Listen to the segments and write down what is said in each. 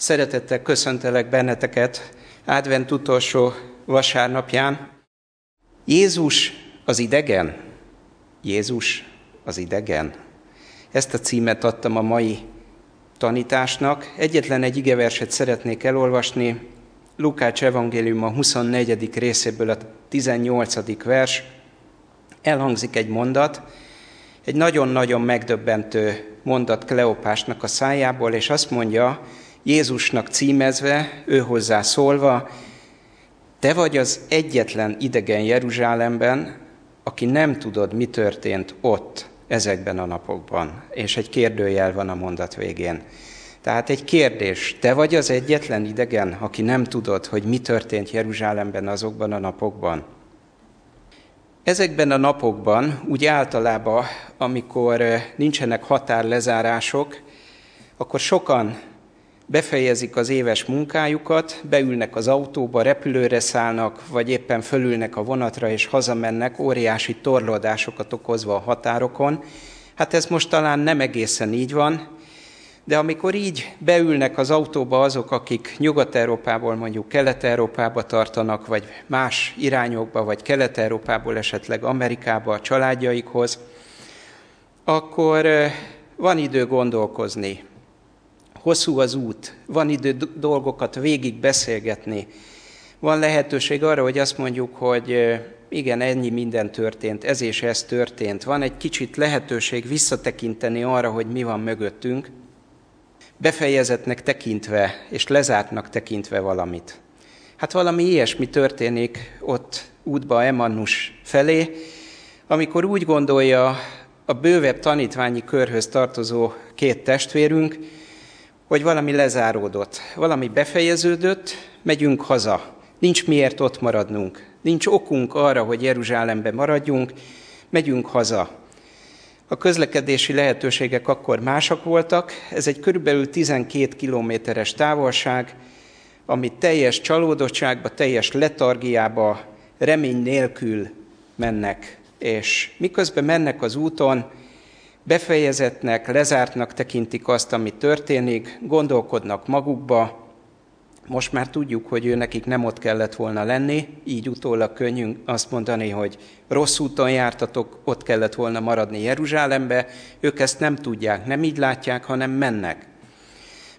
Szeretettel köszöntelek benneteket advent utolsó vasárnapján. Jézus az idegen? Jézus az idegen? Ezt a címet adtam a mai tanításnak. Egyetlen egy igeverset szeretnék elolvasni. Lukács evangélium a 24. részéből a 18. vers. Elhangzik egy mondat, egy nagyon-nagyon megdöbbentő mondat Kleopásnak a szájából, és azt mondja, Jézusnak címezve, ő hozzá szólva, te vagy az egyetlen idegen Jeruzsálemben, aki nem tudod, mi történt ott ezekben a napokban. És egy kérdőjel van a mondat végén. Tehát egy kérdés, te vagy az egyetlen idegen, aki nem tudod, hogy mi történt Jeruzsálemben azokban a napokban? Ezekben a napokban, úgy általában, amikor nincsenek határlezárások, akkor sokan befejezik az éves munkájukat, beülnek az autóba, repülőre szállnak, vagy éppen fölülnek a vonatra és hazamennek, óriási torlódásokat okozva a határokon. Hát ez most talán nem egészen így van, de amikor így beülnek az autóba azok, akik Nyugat-Európából mondjuk Kelet-Európába tartanak, vagy más irányokba, vagy Kelet-Európából esetleg Amerikába a családjaikhoz, akkor eh, van idő gondolkozni, hosszú az út, van idő dolgokat végig beszélgetni, van lehetőség arra, hogy azt mondjuk, hogy igen, ennyi minden történt, ez és ez történt. Van egy kicsit lehetőség visszatekinteni arra, hogy mi van mögöttünk, befejezetnek tekintve és lezártnak tekintve valamit. Hát valami ilyesmi történik ott útba Emannus felé, amikor úgy gondolja a bővebb tanítványi körhöz tartozó két testvérünk, hogy valami lezáródott, valami befejeződött, megyünk haza. Nincs miért ott maradnunk. Nincs okunk arra, hogy Jeruzsálemben maradjunk, megyünk haza. A közlekedési lehetőségek akkor másak voltak, ez egy körülbelül 12 kilométeres távolság, amit teljes csalódottságba, teljes letargiába, remény nélkül mennek. És miközben mennek az úton, befejezetnek, lezártnak tekintik azt, ami történik, gondolkodnak magukba, most már tudjuk, hogy ő nekik nem ott kellett volna lenni, így utólag könnyű azt mondani, hogy rossz úton jártatok, ott kellett volna maradni Jeruzsálembe, ők ezt nem tudják, nem így látják, hanem mennek.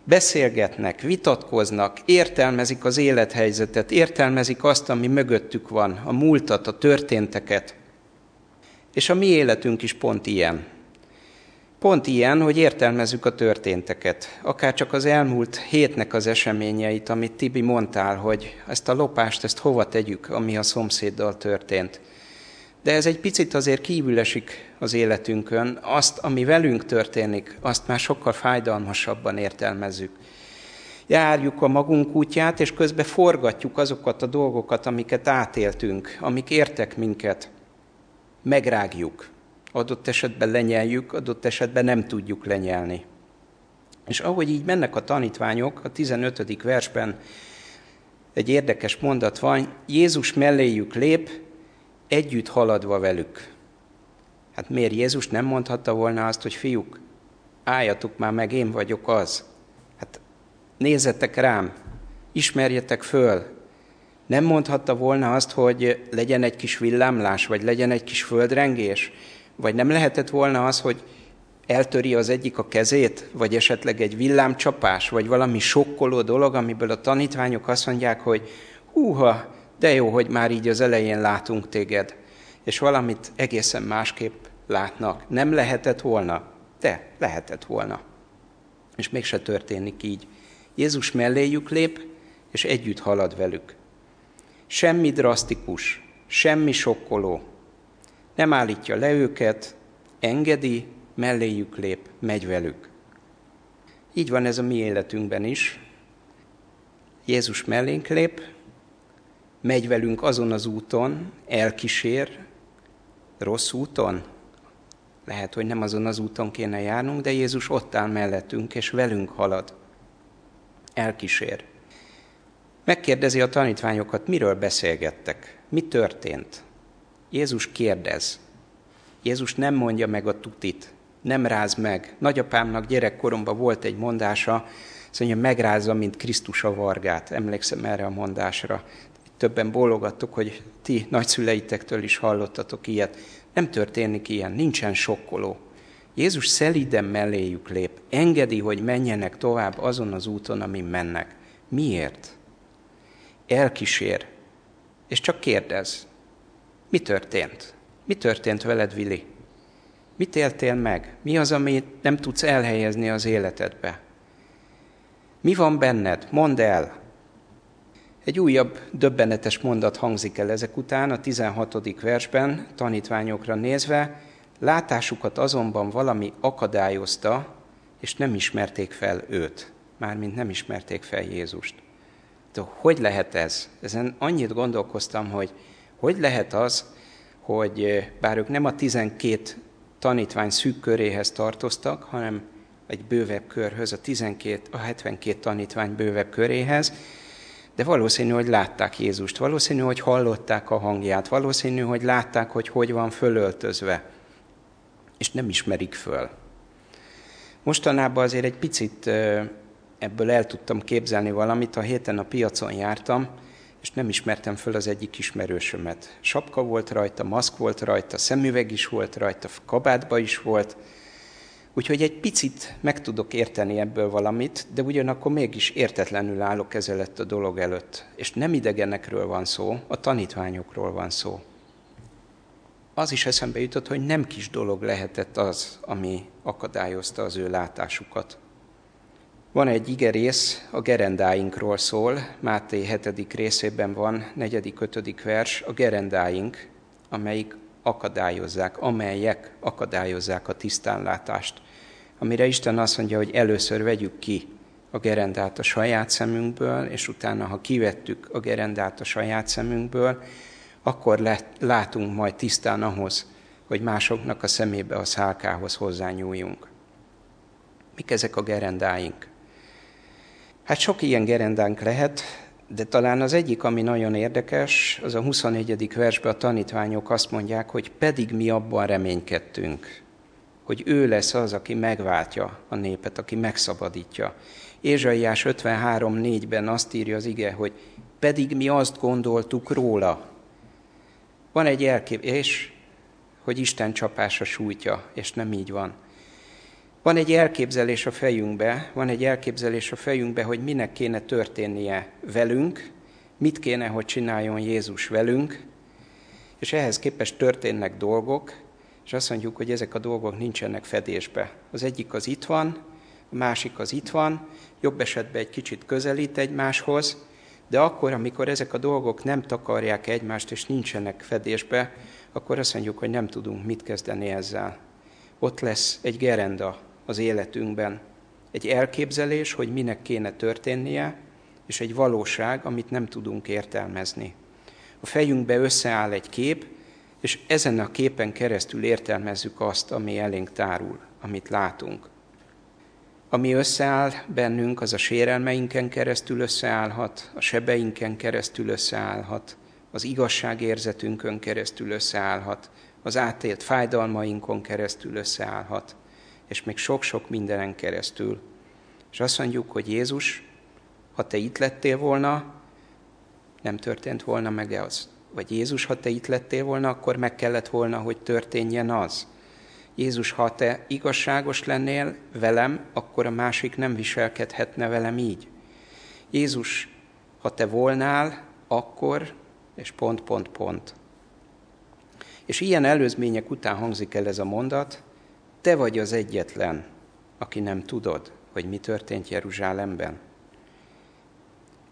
Beszélgetnek, vitatkoznak, értelmezik az élethelyzetet, értelmezik azt, ami mögöttük van, a múltat, a történteket. És a mi életünk is pont ilyen. Pont ilyen, hogy értelmezzük a történteket. Akár csak az elmúlt hétnek az eseményeit, amit Tibi mondtál, hogy ezt a lopást, ezt hova tegyük, ami a szomszéddal történt. De ez egy picit azért kívül esik az életünkön. Azt, ami velünk történik, azt már sokkal fájdalmasabban értelmezzük. Járjuk a magunk útját, és közben forgatjuk azokat a dolgokat, amiket átéltünk, amik értek minket. Megrágjuk, adott esetben lenyeljük, adott esetben nem tudjuk lenyelni. És ahogy így mennek a tanítványok, a 15. versben egy érdekes mondat van, Jézus melléjük lép, együtt haladva velük. Hát miért Jézus nem mondhatta volna azt, hogy fiúk, álljatok már meg, én vagyok az. Hát nézzetek rám, ismerjetek föl. Nem mondhatta volna azt, hogy legyen egy kis villámlás, vagy legyen egy kis földrengés, vagy nem lehetett volna az, hogy eltöri az egyik a kezét, vagy esetleg egy villámcsapás, vagy valami sokkoló dolog, amiből a tanítványok azt mondják, hogy húha, de jó, hogy már így az elején látunk téged, és valamit egészen másképp látnak. Nem lehetett volna? De lehetett volna. És mégse történik így. Jézus melléjük lép, és együtt halad velük. Semmi drasztikus, semmi sokkoló, nem állítja le őket, engedi, melléjük lép, megy velük. Így van ez a mi életünkben is. Jézus mellénk lép, megy velünk azon az úton, elkísér, rossz úton. Lehet, hogy nem azon az úton kéne járnunk, de Jézus ott áll mellettünk, és velünk halad. Elkísér. Megkérdezi a tanítványokat, miről beszélgettek, mi történt. Jézus kérdez. Jézus nem mondja meg a tutit, nem ráz meg. Nagyapámnak gyerekkoromban volt egy mondása, Azt mondja, megrázza, mint Krisztus a vargát. Emlékszem erre a mondásra. Többen bólogattok, hogy ti nagyszüleitektől is hallottatok ilyet. Nem történik ilyen, nincsen sokkoló. Jézus szeliden melléjük lép, engedi, hogy menjenek tovább azon az úton, amin mennek. Miért? Elkísér, és csak kérdez. Mi történt? Mi történt veled, Vili? Mit éltél meg? Mi az, amit nem tudsz elhelyezni az életedbe? Mi van benned? Mondd el! Egy újabb döbbenetes mondat hangzik el ezek után, a 16. versben, tanítványokra nézve, látásukat azonban valami akadályozta, és nem ismerték fel őt, mármint nem ismerték fel Jézust. De hogy lehet ez? Ezen annyit gondolkoztam, hogy hogy lehet az, hogy bár ők nem a 12 tanítvány szűk köréhez tartoztak, hanem egy bővebb körhöz, a, 12, a 72 tanítvány bővebb köréhez, de valószínű, hogy látták Jézust, valószínű, hogy hallották a hangját, valószínű, hogy látták, hogy hogy van fölöltözve, és nem ismerik föl. Mostanában azért egy picit ebből el tudtam képzelni valamit, a héten a piacon jártam, és nem ismertem föl az egyik ismerősömet. Sapka volt rajta, maszk volt rajta, szemüveg is volt rajta, kabátba is volt, Úgyhogy egy picit meg tudok érteni ebből valamit, de ugyanakkor mégis értetlenül állok ezelőtt a dolog előtt. És nem idegenekről van szó, a tanítványokról van szó. Az is eszembe jutott, hogy nem kis dolog lehetett az, ami akadályozta az ő látásukat. Van egy igerész, a gerendáinkról szól, Máté 7. részében van, 4.-5. vers, a gerendáink, amelyik akadályozzák, amelyek akadályozzák a tisztánlátást. Amire Isten azt mondja, hogy először vegyük ki a gerendát a saját szemünkből, és utána, ha kivettük a gerendát a saját szemünkből, akkor látunk majd tisztán ahhoz, hogy másoknak a szemébe a szálkához hozzányúljunk. Mik ezek a gerendáink? Hát sok ilyen gerendánk lehet, de talán az egyik, ami nagyon érdekes, az a 24. versben a tanítványok azt mondják, hogy pedig mi abban reménykedtünk, hogy ő lesz az, aki megváltja a népet, aki megszabadítja. Ézsaiás 53.4-ben azt írja az ige, hogy pedig mi azt gondoltuk róla. Van egy elképzelés, hogy Isten csapása sújtja, és nem így van. Van egy elképzelés a fejünkbe, van egy elképzelés a fejünkbe, hogy minek kéne történnie velünk, mit kéne, hogy csináljon Jézus velünk, és ehhez képest történnek dolgok, és azt mondjuk, hogy ezek a dolgok nincsenek fedésbe. Az egyik az itt van, a másik az itt van, jobb esetben egy kicsit közelít egymáshoz, de akkor, amikor ezek a dolgok nem takarják egymást és nincsenek fedésbe, akkor azt mondjuk, hogy nem tudunk mit kezdeni ezzel. Ott lesz egy gerenda az életünkben, egy elképzelés, hogy minek kéne történnie, és egy valóság, amit nem tudunk értelmezni. A fejünkbe összeáll egy kép, és ezen a képen keresztül értelmezzük azt, ami elénk tárul, amit látunk. Ami összeáll bennünk, az a sérelmeinken keresztül összeállhat, a sebeinken keresztül összeállhat, az igazságérzetünkön keresztül összeállhat, az átélt fájdalmainkon keresztül összeállhat, és még sok-sok mindenen keresztül. És azt mondjuk, hogy Jézus, ha te itt lettél volna, nem történt volna meg az vagy Jézus, ha te itt lettél volna, akkor meg kellett volna, hogy történjen az. Jézus, ha te igazságos lennél velem, akkor a másik nem viselkedhetne velem így. Jézus, ha te volnál, akkor, és pont, pont, pont. És ilyen előzmények után hangzik el ez a mondat, te vagy az egyetlen, aki nem tudod, hogy mi történt Jeruzsálemben.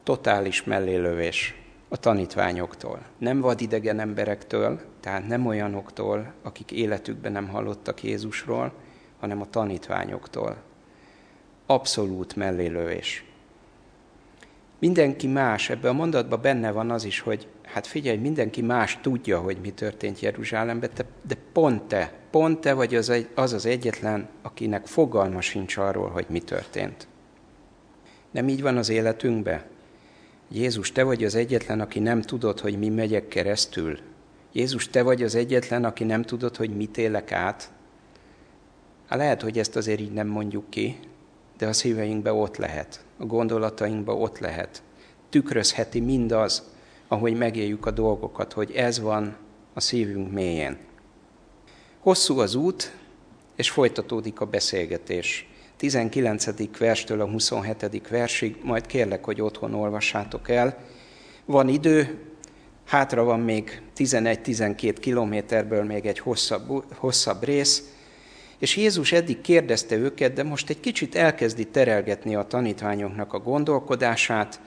Totális mellélövés a tanítványoktól. Nem vadidegen emberektől, tehát nem olyanoktól, akik életükben nem hallottak Jézusról, hanem a tanítványoktól. Abszolút mellélőés. Mindenki más, ebben a mondatban benne van az is, hogy hát figyelj, mindenki más tudja, hogy mi történt Jeruzsálemben, de pont te, pont te vagy az, egy, az az egyetlen, akinek fogalma sincs arról, hogy mi történt. Nem így van az életünkben? Jézus, te vagy az egyetlen, aki nem tudod, hogy mi megyek keresztül. Jézus, te vagy az egyetlen, aki nem tudod, hogy mit élek át. Hát lehet, hogy ezt azért így nem mondjuk ki, de a szíveinkbe ott lehet, a gondolatainkba ott lehet. Tükrözheti mindaz, ahogy megéljük a dolgokat, hogy ez van a szívünk mélyén. Hosszú az út, és folytatódik a beszélgetés. 19. verstől a 27. versig, majd kérlek, hogy otthon olvassátok el. Van idő, hátra van még 11-12 kilométerből még egy hosszabb, hosszabb rész, és Jézus eddig kérdezte őket, de most egy kicsit elkezdi terelgetni a tanítványoknak a gondolkodását,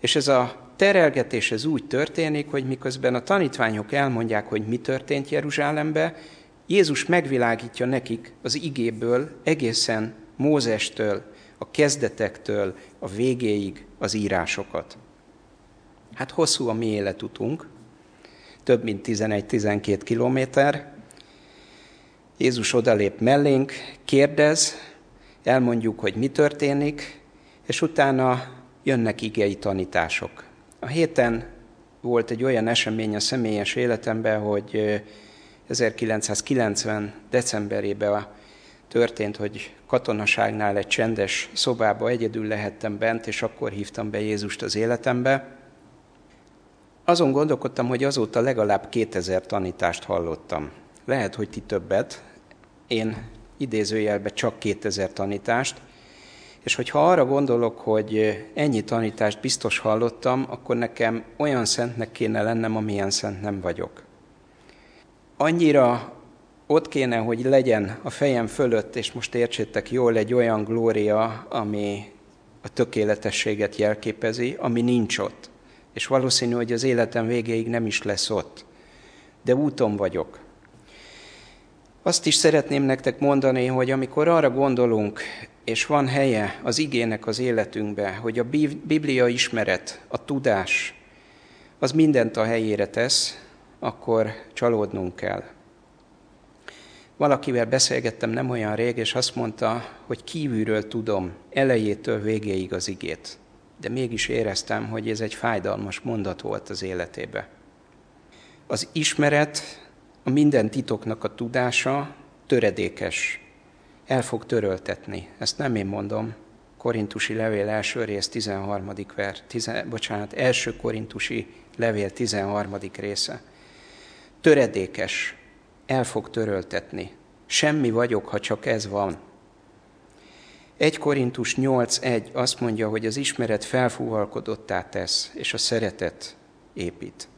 és ez a terelgetés ez úgy történik, hogy miközben a tanítványok elmondják, hogy mi történt Jeruzsálembe, Jézus megvilágítja nekik az igéből egészen Mózestől, a kezdetektől, a végéig az írásokat. Hát hosszú a mi életutunk, több mint 11-12 kilométer. Jézus odalép mellénk, kérdez, elmondjuk, hogy mi történik, és utána jönnek igei tanítások. A héten volt egy olyan esemény a személyes életemben, hogy 1990. decemberében történt, hogy katonaságnál egy csendes szobába egyedül lehettem bent, és akkor hívtam be Jézust az életembe. Azon gondolkodtam, hogy azóta legalább 2000 tanítást hallottam. Lehet, hogy ti többet. Én idézőjelben csak 2000 tanítást, és hogyha arra gondolok, hogy ennyi tanítást biztos hallottam, akkor nekem olyan szentnek kéne lennem, amilyen szent nem vagyok. Annyira ott kéne, hogy legyen a fejem fölött, és most értsétek jól, egy olyan glória, ami a tökéletességet jelképezi, ami nincs ott. És valószínű, hogy az életem végéig nem is lesz ott. De úton vagyok. Azt is szeretném nektek mondani, hogy amikor arra gondolunk, és van helye az igének az életünkbe, hogy a Biblia ismeret, a tudás, az mindent a helyére tesz, akkor csalódnunk kell. Valakivel beszélgettem nem olyan rég, és azt mondta, hogy kívülről tudom, elejétől végéig az igét. De mégis éreztem, hogy ez egy fájdalmas mondat volt az életébe. Az ismeret, a minden titoknak a tudása töredékes, el fog töröltetni. Ezt nem én mondom, Korintusi levél első rész 13. ver, 10, bocsánat, első Korintusi levél 13. része. Töredékes, el fog töröltetni. Semmi vagyok, ha csak ez van. 1 Korintus 8.1 azt mondja, hogy az ismeret felfúvalkodottá tesz, és a szeretet épít.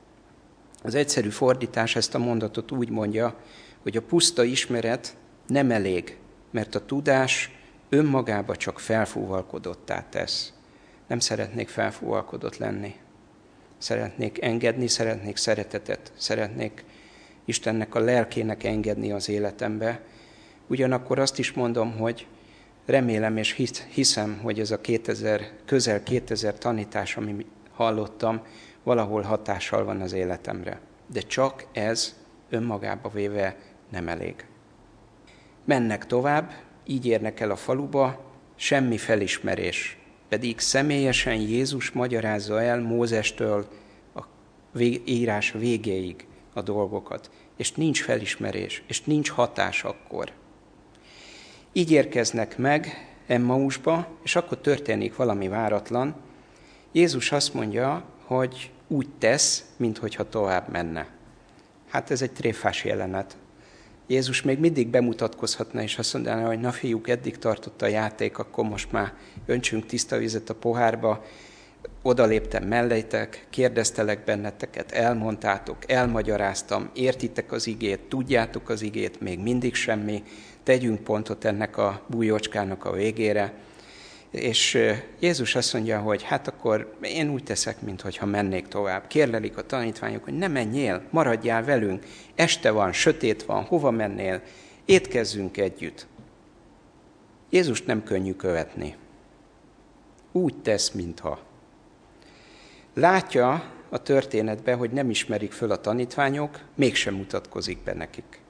Az egyszerű fordítás ezt a mondatot úgy mondja, hogy a puszta ismeret nem elég, mert a tudás önmagába csak felfúvalkodottá tesz. Nem szeretnék felfúvalkodott lenni. Szeretnék engedni, szeretnék szeretetet, szeretnék Istennek a lelkének engedni az életembe. Ugyanakkor azt is mondom, hogy remélem és hiszem, hogy ez a 2000, közel 2000 tanítás, ami hallottam, valahol hatással van az életemre. De csak ez önmagába véve nem elég. Mennek tovább, így érnek el a faluba, semmi felismerés, pedig személyesen Jézus magyarázza el Mózestől a írás végéig a dolgokat, és nincs felismerés, és nincs hatás akkor. Így érkeznek meg Emmausba, és akkor történik valami váratlan. Jézus azt mondja, hogy úgy tesz, mintha tovább menne. Hát ez egy tréfás jelenet. Jézus még mindig bemutatkozhatna, és azt mondaná, hogy na fiúk, eddig tartott a játék, akkor most már öntsünk tiszta vizet a pohárba, odaléptem mellétek, kérdeztelek benneteket, elmondtátok, elmagyaráztam, értitek az igét, tudjátok az igét, még mindig semmi, tegyünk pontot ennek a bújócskának a végére. És Jézus azt mondja, hogy hát akkor én úgy teszek, mintha mennék tovább. Kérlelik a tanítványok, hogy ne menjél, maradjál velünk, este van, sötét van, hova mennél, étkezzünk együtt. Jézus nem könnyű követni. Úgy tesz, mintha. Látja a történetbe, hogy nem ismerik föl a tanítványok, mégsem mutatkozik be nekik.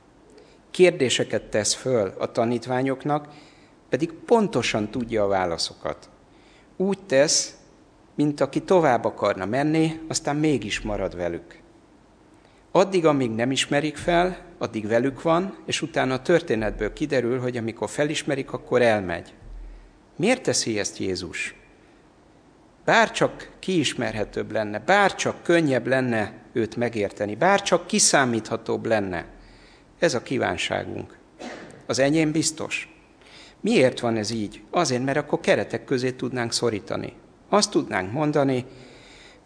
Kérdéseket tesz föl a tanítványoknak, pedig pontosan tudja a válaszokat. Úgy tesz, mint aki tovább akarna menni, aztán mégis marad velük. Addig, amíg nem ismerik fel, addig velük van, és utána a történetből kiderül, hogy amikor felismerik, akkor elmegy. Miért teszi ezt Jézus? Bár csak kiismerhetőbb lenne, bár csak könnyebb lenne őt megérteni, bár csak kiszámíthatóbb lenne. Ez a kívánságunk. Az enyém biztos. Miért van ez így? Azért, mert akkor keretek közé tudnánk szorítani. Azt tudnánk mondani,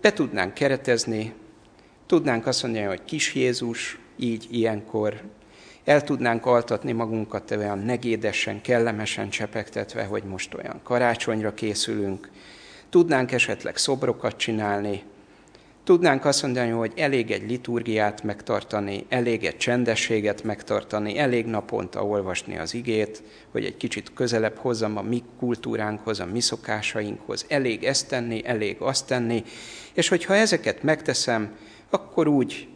be tudnánk keretezni, tudnánk azt mondani, hogy kis Jézus, így, ilyenkor, el tudnánk altatni magunkat olyan negédesen, kellemesen csepegtetve, hogy most olyan karácsonyra készülünk, tudnánk esetleg szobrokat csinálni, Tudnánk azt mondani, hogy elég egy liturgiát megtartani, elég egy csendességet megtartani, elég naponta olvasni az igét, hogy egy kicsit közelebb hozzam a mi kultúránkhoz, a mi szokásainkhoz, elég ezt tenni, elég azt tenni, és hogyha ezeket megteszem, akkor úgy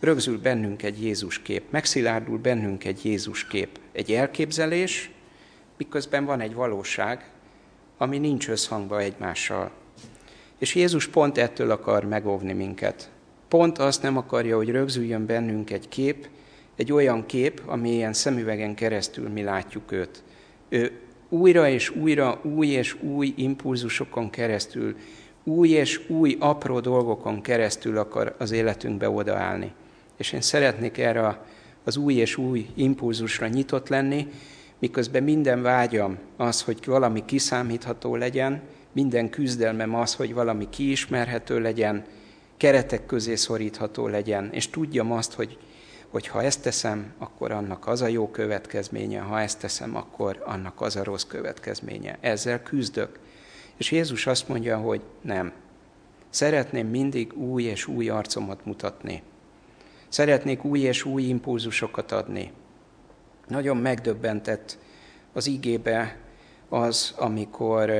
rögzül bennünk egy Jézus kép, megszilárdul bennünk egy Jézus kép, egy elképzelés, miközben van egy valóság, ami nincs összhangba egymással. És Jézus pont ettől akar megóvni minket. Pont azt nem akarja, hogy rögzüljön bennünk egy kép, egy olyan kép, ami ilyen szemüvegen keresztül mi látjuk őt. Ő újra és újra, új és új impulzusokon keresztül, új és új apró dolgokon keresztül akar az életünkbe odaállni. És én szeretnék erre az új és új impulzusra nyitott lenni, miközben minden vágyam az, hogy valami kiszámítható legyen, minden küzdelmem az, hogy valami kiismerhető legyen, keretek közé szorítható legyen, és tudjam azt, hogy, hogy ha ezt teszem, akkor annak az a jó következménye, ha ezt teszem, akkor annak az a rossz következménye. Ezzel küzdök. És Jézus azt mondja, hogy nem. Szeretném mindig új és új arcomat mutatni. Szeretnék új és új impulzusokat adni. Nagyon megdöbbentett az igébe az, amikor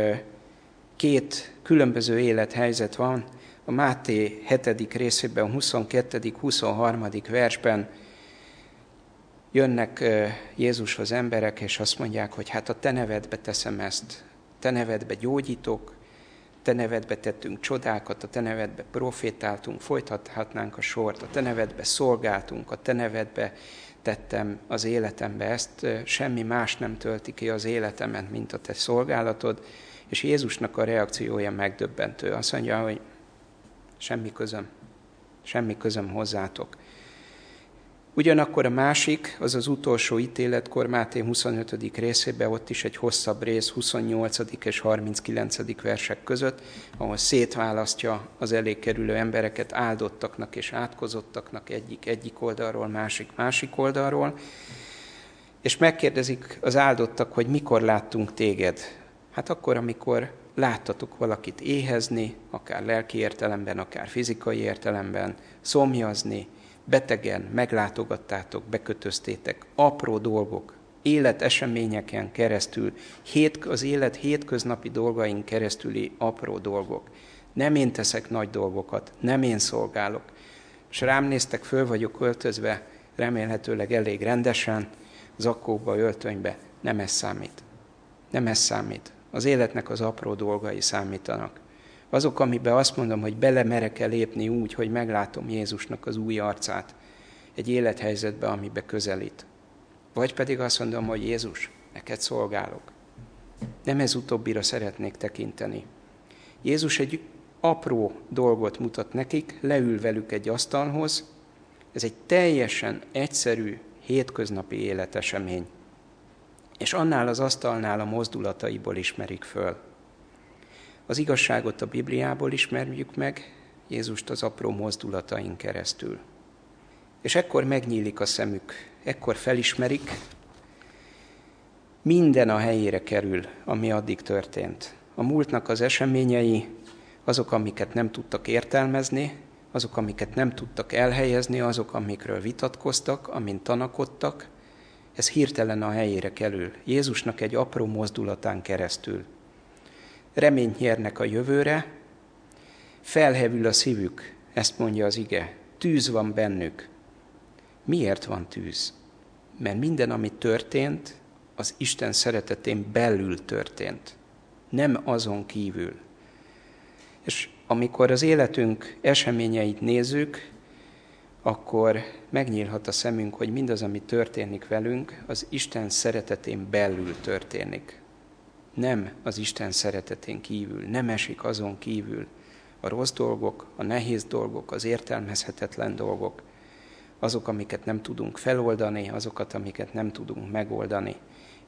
két különböző élethelyzet van. A Máté 7. részében, 22. 23. versben jönnek Jézushoz emberek, és azt mondják, hogy hát a te nevedbe teszem ezt, te nevedbe gyógyítok, te nevedbe tettünk csodákat, a te nevedbe profétáltunk, folytathatnánk a sort, a te nevedbe szolgáltunk, a te nevedbe tettem az életembe ezt, semmi más nem tölti ki az életemet, mint a te szolgálatod, és Jézusnak a reakciója megdöbbentő. Azt mondja, hogy semmi közöm, semmi közöm hozzátok. Ugyanakkor a másik, az az utolsó ítéletkor, Máté 25. részében, ott is egy hosszabb rész, 28. és 39. versek között, ahol szétválasztja az elég kerülő embereket áldottaknak és átkozottaknak egyik egyik oldalról, másik másik oldalról, és megkérdezik az áldottak, hogy mikor láttunk téged. Hát akkor, amikor láttatok valakit éhezni, akár lelki értelemben, akár fizikai értelemben, szomjazni, betegen meglátogattátok, bekötöztétek, apró dolgok, életeseményeken keresztül, az élet hétköznapi dolgain keresztüli apró dolgok. Nem én teszek nagy dolgokat, nem én szolgálok. És rám néztek, föl vagyok öltözve, remélhetőleg elég rendesen, zakóba, öltönybe. Nem ez számít. Nem ez számít. Az életnek az apró dolgai számítanak. Azok, amiben azt mondom, hogy bele merek-e lépni úgy, hogy meglátom Jézusnak az új arcát egy élethelyzetbe, amibe közelít. Vagy pedig azt mondom, hogy Jézus, neked szolgálok. Nem ez utóbbira szeretnék tekinteni. Jézus egy apró dolgot mutat nekik, leül velük egy asztalhoz. Ez egy teljesen egyszerű, hétköznapi életesemény és annál az asztalnál a mozdulataiból ismerik föl. Az igazságot a Bibliából ismerjük meg, Jézust az apró mozdulatain keresztül. És ekkor megnyílik a szemük, ekkor felismerik, minden a helyére kerül, ami addig történt. A múltnak az eseményei, azok, amiket nem tudtak értelmezni, azok, amiket nem tudtak elhelyezni, azok, amikről vitatkoztak, amint tanakodtak, ez hirtelen a helyére kerül. Jézusnak egy apró mozdulatán keresztül. Reményt nyernek a jövőre, felhevül a szívük, ezt mondja az ige. Tűz van bennük. Miért van tűz? Mert minden, ami történt, az Isten szeretetén belül történt, nem azon kívül. És amikor az életünk eseményeit nézzük, akkor megnyílhat a szemünk, hogy mindaz, ami történik velünk, az Isten szeretetén belül történik. nem az Isten szeretetén kívül, nem esik azon kívül a rossz dolgok, a nehéz dolgok, az értelmezhetetlen dolgok, azok, amiket nem tudunk feloldani, azokat, amiket nem tudunk megoldani.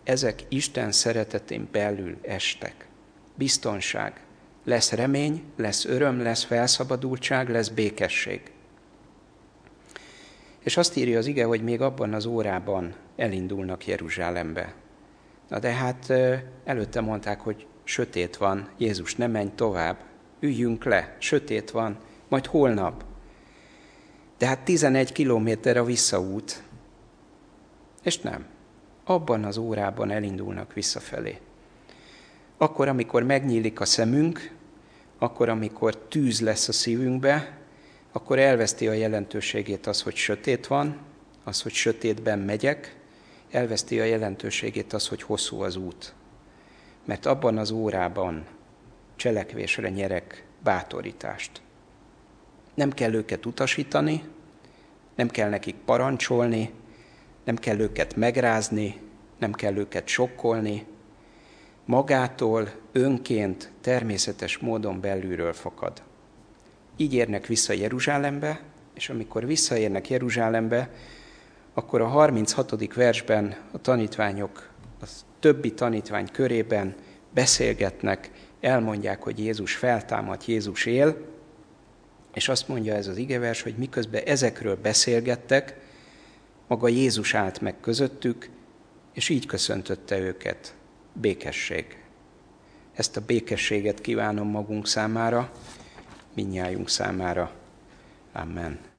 Ezek Isten szeretetén belül estek. Biztonság. Lesz remény, lesz öröm, lesz felszabadultság, lesz békesség. És azt írja az ige, hogy még abban az órában elindulnak Jeruzsálembe. Na de hát előtte mondták, hogy sötét van, Jézus ne menj tovább, üljünk le, sötét van, majd holnap. De hát 11 kilométer a visszaút. És nem. Abban az órában elindulnak visszafelé. Akkor, amikor megnyílik a szemünk, akkor, amikor tűz lesz a szívünkbe, akkor elveszti a jelentőségét az, hogy sötét van, az, hogy sötétben megyek, elveszti a jelentőségét az, hogy hosszú az út. Mert abban az órában cselekvésre nyerek bátorítást. Nem kell őket utasítani, nem kell nekik parancsolni, nem kell őket megrázni, nem kell őket sokkolni. Magától, önként, természetes módon belülről fakad. Így érnek vissza Jeruzsálembe, és amikor visszaérnek Jeruzsálembe, akkor a 36. versben a tanítványok, a többi tanítvány körében beszélgetnek, elmondják, hogy Jézus feltámad, Jézus él, és azt mondja ez az igevers, hogy miközben ezekről beszélgettek, maga Jézus állt meg közöttük, és így köszöntötte őket. Békesség. Ezt a békességet kívánom magunk számára, minnyájunk számára. Amen.